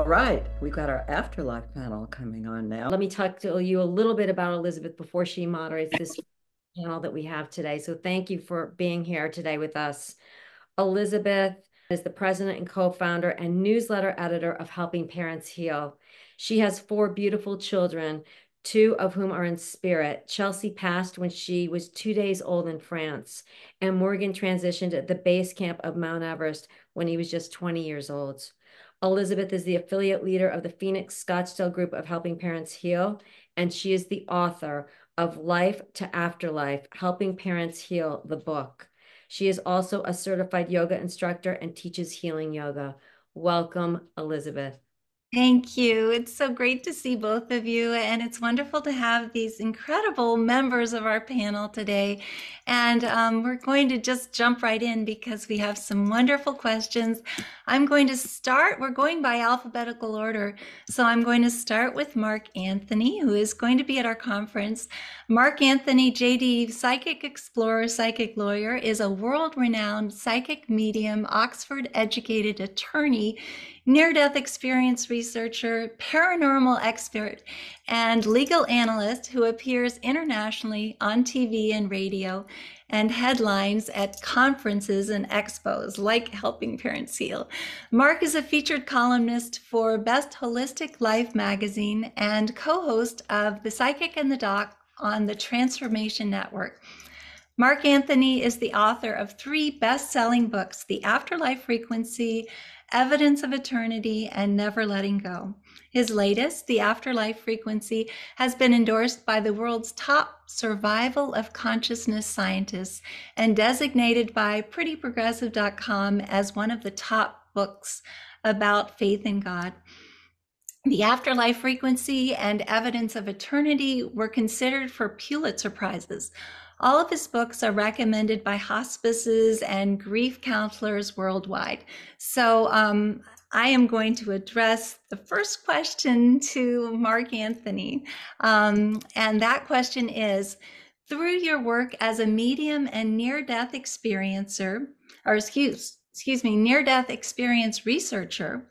All right, we've got our afterlife panel coming on now. Let me talk to you a little bit about Elizabeth before she moderates this panel that we have today. So thank you for being here today with us. Elizabeth is the president and co-founder and newsletter editor of Helping Parents Heal. She has four beautiful children, two of whom are in spirit. Chelsea passed when she was two days old in France, and Morgan transitioned at the base camp of Mount Everest when he was just 20 years old. Elizabeth is the affiliate leader of the Phoenix Scottsdale group of Helping Parents Heal, and she is the author of Life to Afterlife Helping Parents Heal, the book. She is also a certified yoga instructor and teaches healing yoga. Welcome, Elizabeth. Thank you. It's so great to see both of you. And it's wonderful to have these incredible members of our panel today. And um, we're going to just jump right in because we have some wonderful questions. I'm going to start, we're going by alphabetical order. So I'm going to start with Mark Anthony, who is going to be at our conference. Mark Anthony, JD, psychic explorer, psychic lawyer, is a world renowned psychic medium, Oxford educated attorney near death experience researcher, paranormal expert, and legal analyst who appears internationally on TV and radio and headlines at conferences and expos like Helping Parents Heal. Mark is a featured columnist for Best Holistic Life magazine and co host of The Psychic and the Doc on the Transformation Network. Mark Anthony is the author of three best selling books The Afterlife Frequency, Evidence of Eternity, and Never Letting Go. His latest, The Afterlife Frequency, has been endorsed by the world's top survival of consciousness scientists and designated by prettyprogressive.com as one of the top books about faith in God. The Afterlife Frequency and Evidence of Eternity were considered for Pulitzer Prizes, all of his books are recommended by hospices and grief counselors worldwide. So um, I am going to address the first question to Mark Anthony. Um, and that question is through your work as a medium and near death experiencer, or excuse, excuse me, near death experience researcher,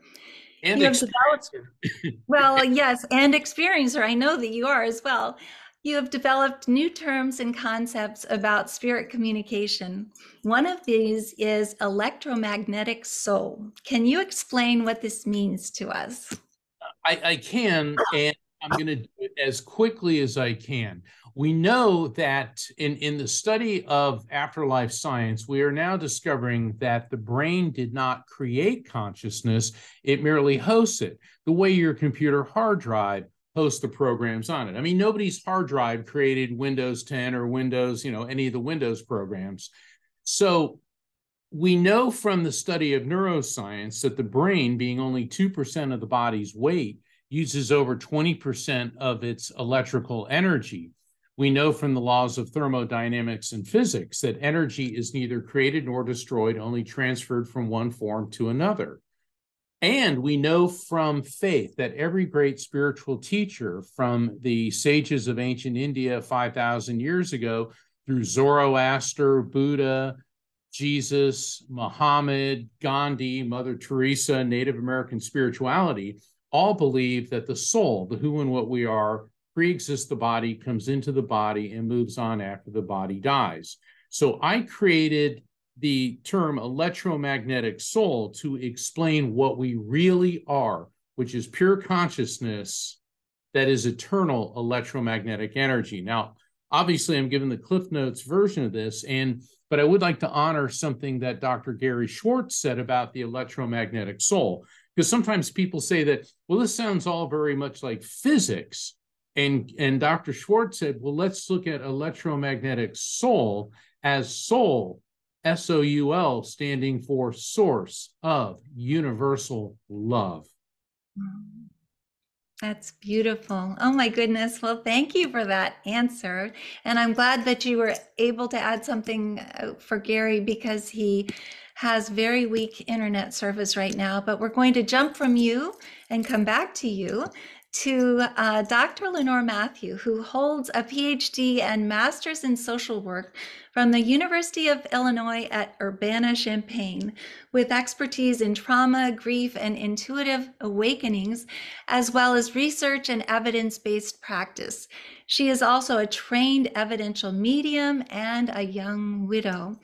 and you developed, well, yes, and experiencer. I know that you are as well. You have developed new terms and concepts about spirit communication. One of these is electromagnetic soul. Can you explain what this means to us? I, I can, and I'm going to do it as quickly as I can. We know that in, in the study of afterlife science, we are now discovering that the brain did not create consciousness, it merely hosts it. The way your computer hard drive hosts the programs on it. I mean, nobody's hard drive created Windows 10 or Windows, you know, any of the Windows programs. So we know from the study of neuroscience that the brain, being only 2% of the body's weight, uses over 20% of its electrical energy. We know from the laws of thermodynamics and physics that energy is neither created nor destroyed, only transferred from one form to another. And we know from faith that every great spiritual teacher from the sages of ancient India 5,000 years ago through Zoroaster, Buddha, Jesus, Muhammad, Gandhi, Mother Teresa, Native American spirituality all believe that the soul, the who and what we are, pre-exists the body, comes into the body, and moves on after the body dies. So I created the term electromagnetic soul to explain what we really are, which is pure consciousness that is eternal electromagnetic energy. Now, obviously, I'm giving the Cliff Notes version of this, and but I would like to honor something that Dr. Gary Schwartz said about the electromagnetic soul, because sometimes people say that, well, this sounds all very much like physics. And, and Dr. Schwartz said, well, let's look at electromagnetic soul as soul S O U L standing for source of universal love. That's beautiful. Oh my goodness. Well, thank you for that answer. And I'm glad that you were able to add something uh, for Gary because he has very weak internet service right now. But we're going to jump from you and come back to you to uh, Dr. Lenore Matthew, who holds a PhD and Master's in Social Work from the University of Illinois at Urbana Champaign, with expertise in trauma, grief, and intuitive awakenings, as well as research and evidence based practice. She is also a trained evidential medium and a young widow.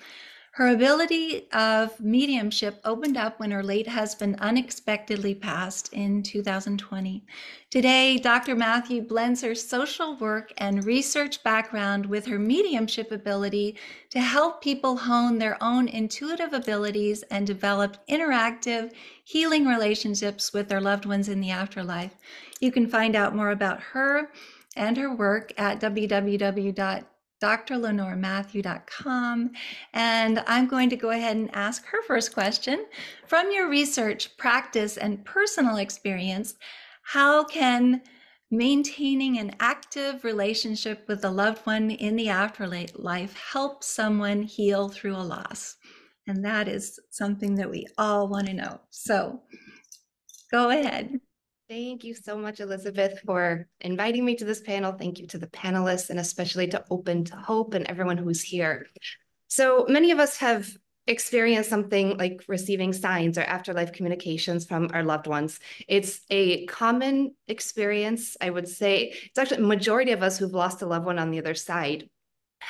Her ability of mediumship opened up when her late husband unexpectedly passed in 2020. Today, Dr. Matthew blends her social work and research background with her mediumship ability to help people hone their own intuitive abilities and develop interactive, healing relationships with their loved ones in the afterlife. You can find out more about her and her work at www drlenorematthew.com. And I'm going to go ahead and ask her first question. From your research, practice, and personal experience, how can maintaining an active relationship with a loved one in the afterlife help someone heal through a loss? And that is something that we all want to know. So go ahead. Thank you so much, Elizabeth, for inviting me to this panel. Thank you to the panelists and especially to Open to Hope and everyone who's here. So many of us have experienced something like receiving signs or afterlife communications from our loved ones. It's a common experience, I would say. It's actually a majority of us who've lost a loved one on the other side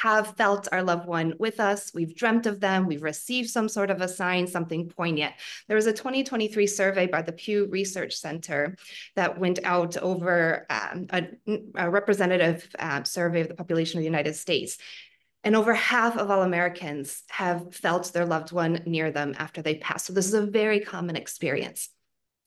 have felt our loved one with us. We've dreamt of them. We've received some sort of a sign, something poignant. There was a 2023 survey by the Pew Research Center that went out over um, a, a, representative uh, survey of the population of the United States. And over half of all Americans have felt their loved one near them after they pass. So this is a very common experience.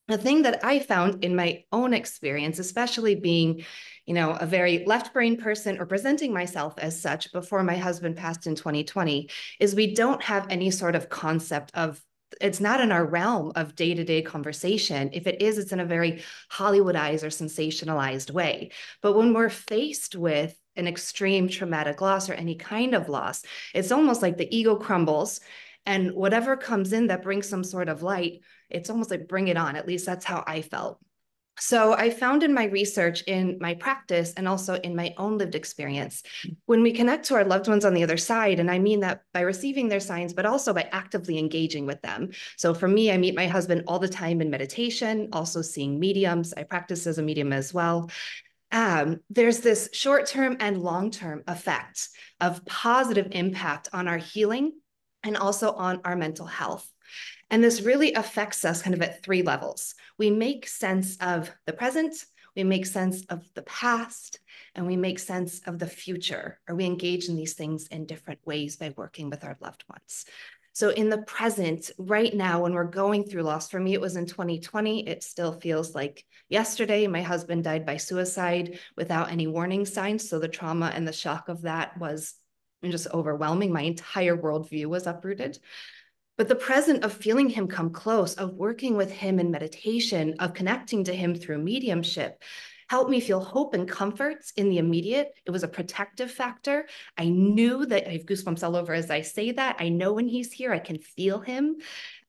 The thing that I found in my own experience, especially being you know, a very left brain person or presenting myself as such before my husband passed in 2020 is we don't have any sort of concept of it's not in our realm of day-to-day conversation. If it is it's in a very hollywoodized or sensationalized way. But when we're faced with an extreme traumatic loss or any kind of loss it's almost like the ego crumbles and whatever comes in that brings some sort of light it's almost like bring it on at least that's how i felt so I found in my research, in my practice, and also in my own lived experience, when we connect to our loved ones on the other side, and I mean that by receiving their signs, but also by actively engaging with them. So for me, I meet my husband all the time in meditation, also seeing mediums. I practice as a medium as well. Um, there's this short-term and long-term effect of positive impact on our healing and also on our mental health. And this really affects us kind of at three levels. We make sense of the present, we make sense of the past, and we make sense of the future, or we engage in these things in different ways by working with our loved ones. So in the present, right now, when we're going through loss, for me, it was in 2020. It still feels like yesterday. My husband died by suicide without any warning signs. So the trauma and the shock of that was just overwhelming. My entire worldview was uprooted. But the present of feeling him come close, of working with him in meditation, of connecting to him through mediumship, helped me feel hope and comforts in the immediate. It was a protective factor. I knew that I have goosebumps all over as I say that. I know when he's here, I can feel him.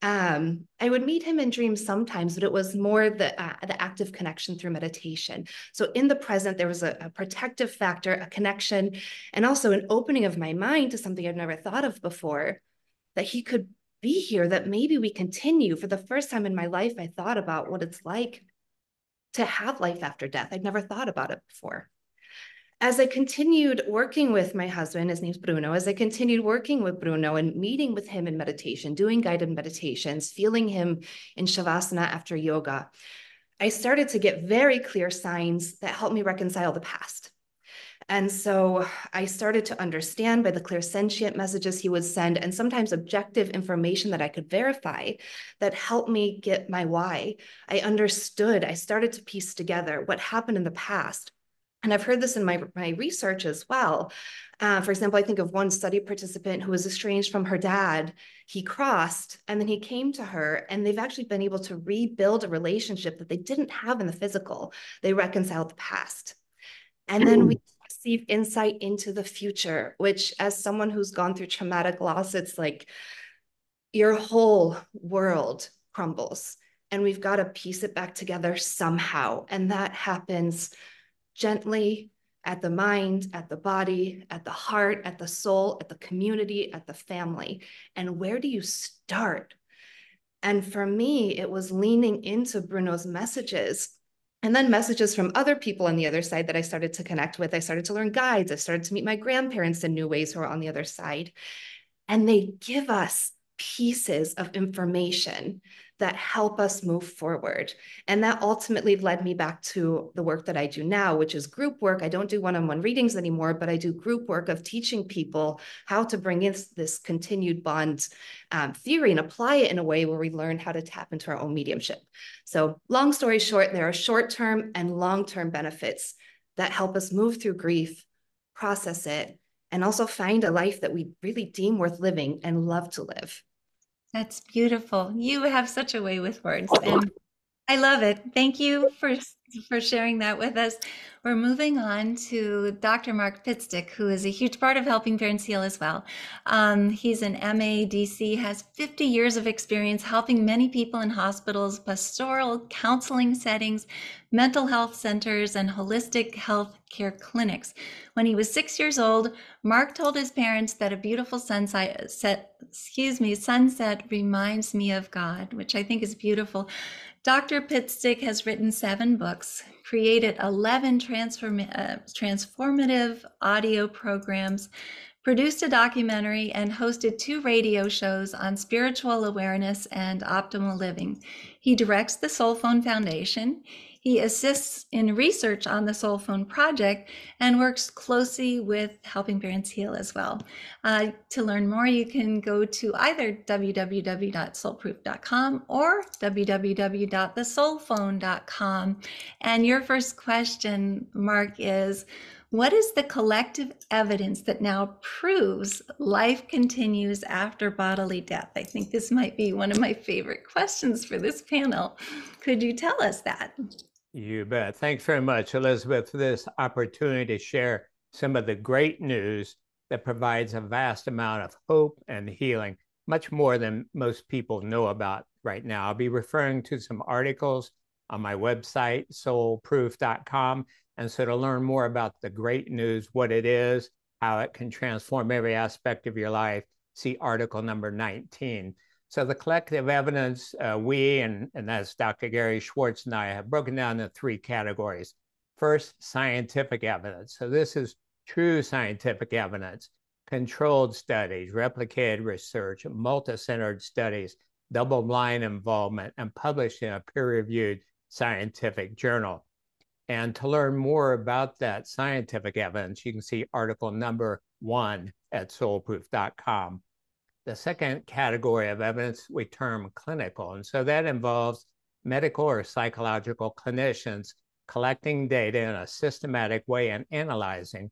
Um, I would meet him in dreams sometimes, but it was more the uh, the active connection through meditation. So in the present, there was a, a protective factor, a connection, and also an opening of my mind to something I'd never thought of before. That he could be here, that maybe we continue. For the first time in my life, I thought about what it's like to have life after death. I'd never thought about it before. As I continued working with my husband, his name's Bruno, as I continued working with Bruno and meeting with him in meditation, doing guided meditations, feeling him in Shavasana after yoga, I started to get very clear signs that helped me reconcile the past. And so I started to understand by the clairsentient messages he would send and sometimes objective information that I could verify that helped me get my why. I understood, I started to piece together what happened in the past. And I've heard this in my, my research as well. Uh, for example, I think of one study participant who was estranged from her dad. He crossed and then he came to her, and they've actually been able to rebuild a relationship that they didn't have in the physical. They reconciled the past. And then we receive insight into the future, which, as someone who's gone through traumatic loss, it's like your whole world crumbles. and we've got to piece it back together somehow. And that happens gently at the mind, at the body, at the heart, at the soul, at the community, at the family. And where do you start? And for me, it was leaning into Bruno's messages and then messages from other people on the other side that I started to connect with. I started to learn guides. I started to meet my grandparents in new ways who are on the other side. And they give us pieces of information that help us move forward. And that ultimately led me back to the work that I do now, which is group work. I don't do one on one readings anymore, but I do group work of teaching people how to bring in this continued bond um, theory and apply it in a way where we learn how to tap into our own mediumship. So, long story short, there are short term and long term benefits that help us move through grief, process it, and also find a life that we really deem worth living and love to live. That's beautiful. You have such a way with words and I love it. Thank you for for sharing that with us. We're moving on to Dr. Mark Pitstick, who is a huge part of Helping Parents Heal as well. Um, he's an MADC, has 50 years of experience helping many people in hospitals, pastoral counseling settings, mental health centers, and holistic health care clinics. When he was six years old, Mark told his parents that a beautiful sunset, set, excuse me, sunset reminds me of God, which I think is beautiful. Dr. Pitstick has written seven books, created 11 transform- uh, transformative audio programs, produced a documentary, and hosted two radio shows on spiritual awareness and optimal living. He directs the Soul Phone Foundation. He assists in research on the Soul Phone project and works closely with Helping Parents Heal as well. Uh, to learn more, you can go to either www.soulproof.com or www.thesoulphone.com. And your first question, Mark, is what is the collective evidence that now proves life continues after bodily death? I think this might be one of my favorite questions for this panel. Could you tell us that? You bet. Thanks very much, Elizabeth, for this opportunity to share some of the great news that provides a vast amount of hope and healing, much more than most people know about right now. I'll be referring to some articles on my website, soulproof.com. And so to learn more about the great news, what it is, how it can transform every aspect of your life, see article number 19. So the collective evidence, uh, we, and, and that's Dr. Gary Schwartz and I, have broken down into three categories. First, scientific evidence. So this is true scientific evidence, controlled studies, replicated research, multi-centered studies, double-blind involvement, and published in a peer-reviewed scientific journal. And to learn more about that scientific evidence, you can see article number one at soulproof.com. The second category of evidence we term clinical. And so that involves medical or psychological clinicians collecting data in a systematic way and analyzing.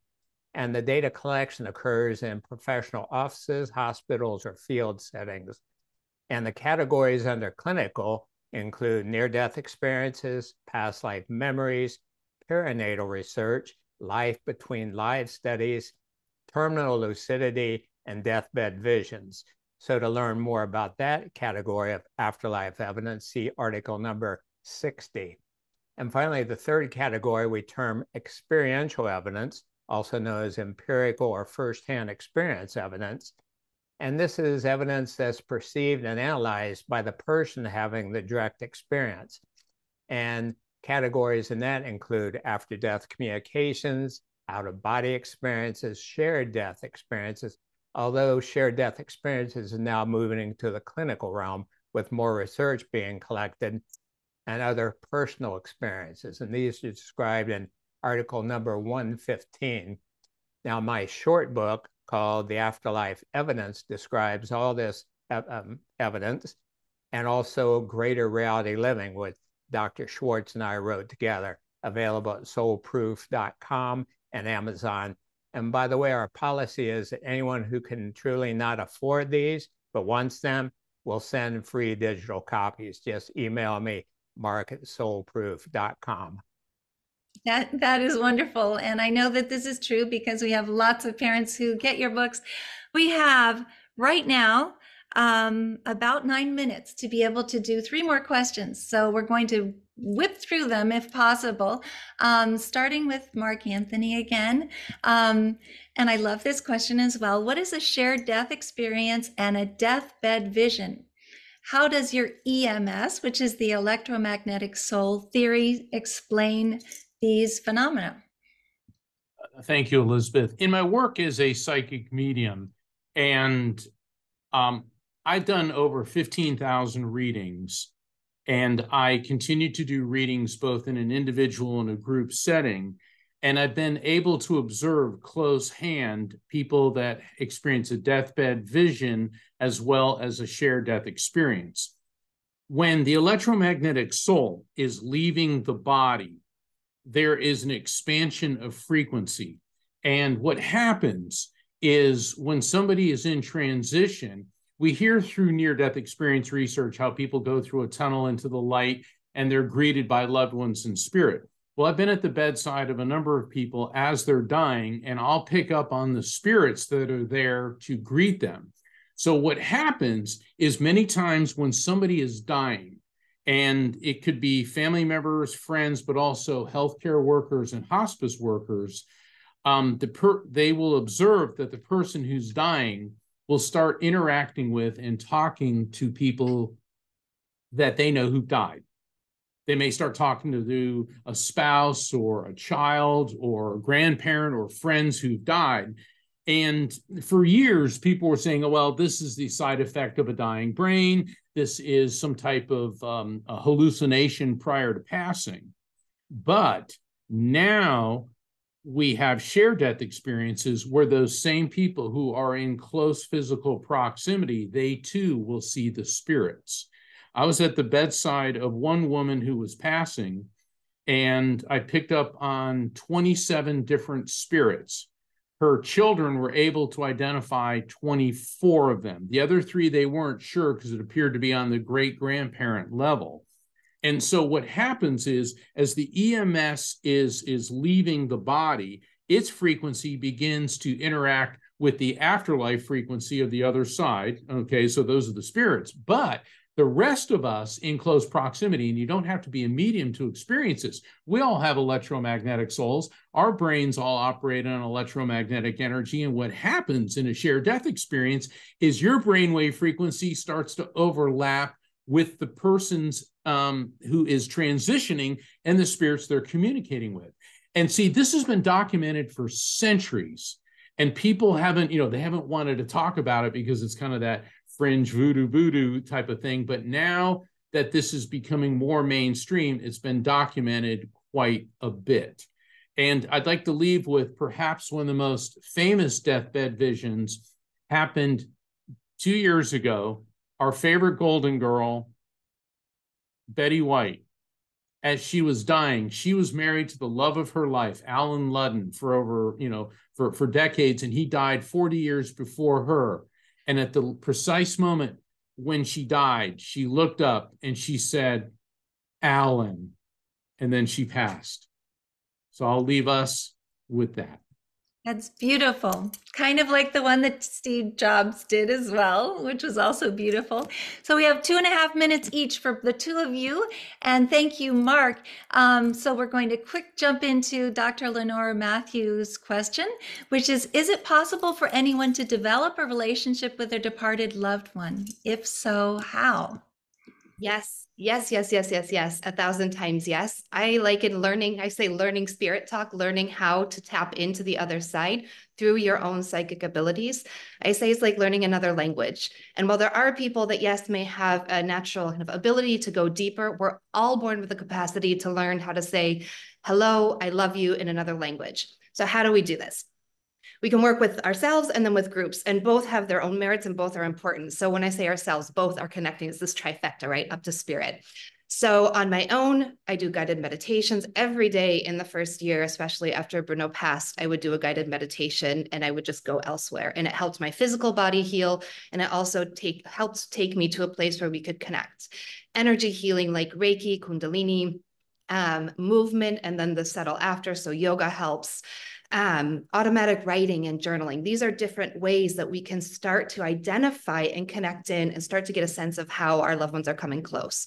And the data collection occurs in professional offices, hospitals, or field settings. And the categories under clinical include near death experiences, past life memories, perinatal research, life between live studies, terminal lucidity, and deathbed visions. So to learn more about that category of afterlife evidence, see article number 60. And finally, the third category we term experiential evidence, also known as empirical or firsthand experience evidence. And this is evidence that's perceived and analyzed by the person having the direct experience. And categories in that include after death communications, out of body experiences, shared death experiences, although shared death experiences are now moving into the clinical realm with more research being collected and other personal experiences. And these are described in article number 115. Now, my short book called The Afterlife Evidence describes all this um, evidence and also greater reality living, which Dr. Schwartz and I wrote together, available at soulproof.com and Amazon and by the way, our policy is that anyone who can truly not afford these but wants them will send free digital copies. Just email me, mark at soulproof.com. That that is wonderful. And I know that this is true because we have lots of parents who get your books. We have right now um, about nine minutes to be able to do three more questions. So we're going to whip through them if possible, um, starting with Mark Anthony again. Um, and I love this question as well. What is a shared death experience and a deathbed vision? How does your EMS, which is the electromagnetic soul theory, explain these phenomena? Thank you, Elizabeth. In my work as a psychic medium, and um, I've done over 15,000 readings, and I continue to do readings both in an individual and a group setting. And I've been able to observe close hand people that experience a deathbed vision as well as a shared death experience. When the electromagnetic soul is leaving the body, there is an expansion of frequency. And what happens is when somebody is in transition, we hear through near death experience research how people go through a tunnel into the light and they're greeted by loved ones in spirit. Well, I've been at the bedside of a number of people as they're dying, and I'll pick up on the spirits that are there to greet them. So, what happens is many times when somebody is dying, and it could be family members, friends, but also healthcare workers and hospice workers. Um, the per- they will observe that the person who's dying will start interacting with and talking to people that they know who died. They may start talking to a spouse or a child or a grandparent or friends who've died. And for years, people were saying, oh, well, this is the side effect of a dying brain this is some type of um, hallucination prior to passing. But now we have shared death experiences where those same people who are in close physical proximity, they too will see the spirits. I was at the bedside of one woman who was passing, and I picked up on 27 different spirits her children were able to identify 24 of them. The other three, they weren't sure because it appeared to be on the great grandparent level. And so what happens is as the EMS is, is leaving the body, its frequency begins to interact with the afterlife frequency of the other side. Okay, so those are the spirits. But the rest of us in close proximity, and you don't have to be a medium to experience this. We all have electromagnetic souls. Our brains all operate on electromagnetic energy. And what happens in a shared death experience is your brainwave frequency starts to overlap with the person's um, who is transitioning and the spirits they're communicating with. And see, this has been documented for centuries. And people haven't, you know, they haven't wanted to talk about it because it's kind of that fringe voodoo voodoo type of thing. But now that this is becoming more mainstream, it's been documented quite a bit. And I'd like to leave with perhaps one of the most famous deathbed visions happened two years ago. Our favorite Golden Girl, Betty White, as she was dying, she was married to the love of her life, Allen Ludden, for over, you know, for, for decades, and he died 40 years before her. And at the precise moment when she died, she looked up and she said, Allen. And then she passed. So I'll leave us with that. That's beautiful. Kind of like the one that Steve Jobs did as well, which was also beautiful. So we have two and a half minutes each for the two of you. And thank you, Mark. Um, so we're going to quick jump into Dr. Lenora Matthews' question, which is Is it possible for anyone to develop a relationship with their departed loved one? If so, how? Yes, yes, yes, yes, yes, yes. A thousand times yes. I like in learning, I say learning spirit talk, learning how to tap into the other side through your own psychic abilities. I say it's like learning another language. And while there are people that, yes, may have a natural kind of ability to go deeper, we're all born with the capacity to learn how to say, hello, I love you in another language. So, how do we do this? We can work with ourselves and then with groups and both have their own merits and both are important. So when I say ourselves, both are connecting. It's this trifecta, right? Up to spirit. So on my own, I do guided meditations every day in the first year, especially after Bruno passed. I would do a guided meditation and I would just go elsewhere. And it helped my physical body heal. And it also take helped take me to a place where we could connect. Energy healing like Reiki, Kundalini, um, movement, and then the settle after. So yoga helps. Um, automatic writing and journaling. These are different ways that we can start to identify and connect in and start to get a sense of how our loved ones are coming close.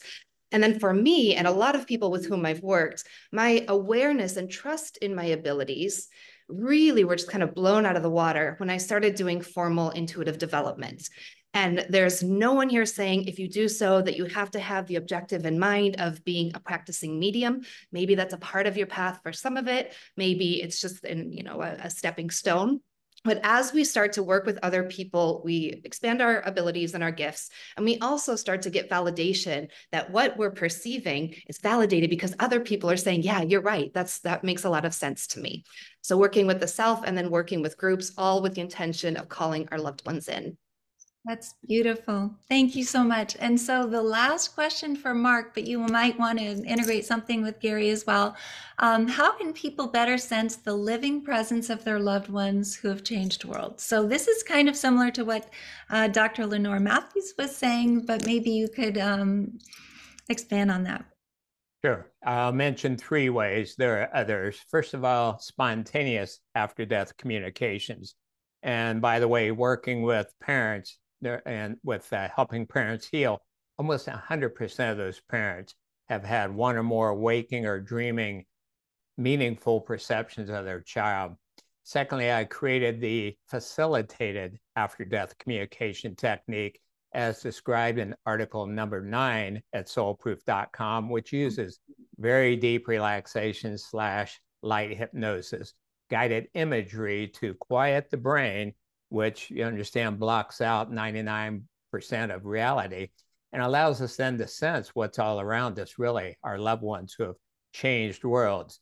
And then for me and a lot of people with whom I've worked, my awareness and trust in my abilities really were just kind of blown out of the water when I started doing formal intuitive development. And there's no one here saying if you do so that you have to have the objective in mind of being a practicing medium. Maybe that's a part of your path for some of it. Maybe it's just in, you know, a, a stepping stone. But as we start to work with other people, we expand our abilities and our gifts. And we also start to get validation that what we're perceiving is validated because other people are saying, yeah, you're right. That's that makes a lot of sense to me. So working with the self and then working with groups, all with the intention of calling our loved ones in. That's beautiful. Thank you so much. And so the last question for Mark, but you might want to integrate something with Gary as well. Um, how can people better sense the living presence of their loved ones who have changed worlds? So this is kind of similar to what uh, Dr. Lenore Matthews was saying, but maybe you could um, expand on that. Sure. I'll mention three ways. There are others. First of all, spontaneous after death communications. And by the way, working with parents, and with uh, helping parents heal, almost 100% of those parents have had one or more waking or dreaming meaningful perceptions of their child. Secondly, I created the facilitated after death communication technique as described in article number nine at soulproof.com, which uses very deep relaxation slash light hypnosis, guided imagery to quiet the brain which you understand blocks out 99% of reality and allows us then to sense what's all around us, really, our loved ones who have changed worlds.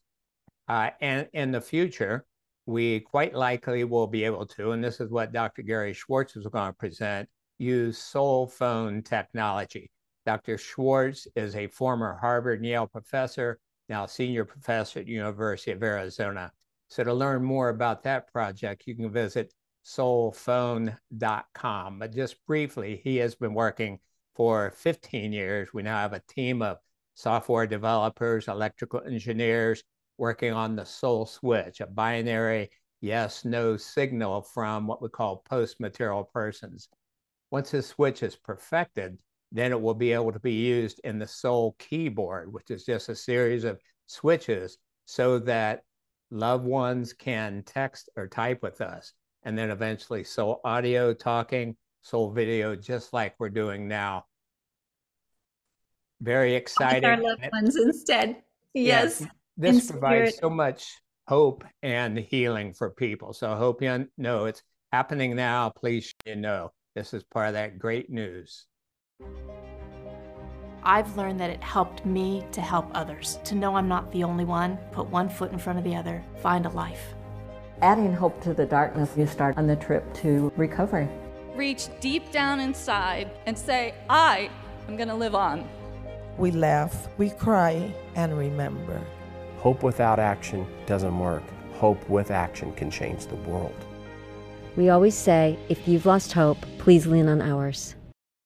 Uh, and in the future, we quite likely will be able to, and this is what Dr. Gary Schwartz is going to present, use soul phone technology. Dr. Schwartz is a former Harvard Yale professor, now senior professor at University of Arizona. So to learn more about that project, you can visit soulphone.com. But just briefly, he has been working for 15 years. We now have a team of software developers, electrical engineers working on the soul switch, a binary yes no signal from what we call post material persons. Once this switch is perfected, then it will be able to be used in the soul keyboard, which is just a series of switches so that loved ones can text or type with us and then eventually soul audio talking, soul video, just like we're doing now. Very exciting. With our loved ones instead. Yes. this provides so much hope and healing for people. So I hope you know it's happening now. Please, you know, this is part of that great news. I've learned that it helped me to help others, to know I'm not the only one, put one foot in front of the other, find a life. Adding hope to the darkness, you start on the trip to recovery. Reach deep down inside and say, I am going to live on. We laugh, we cry, and remember. Hope without action doesn't work. Hope with action can change the world. We always say, if you've lost hope, please lean on ours.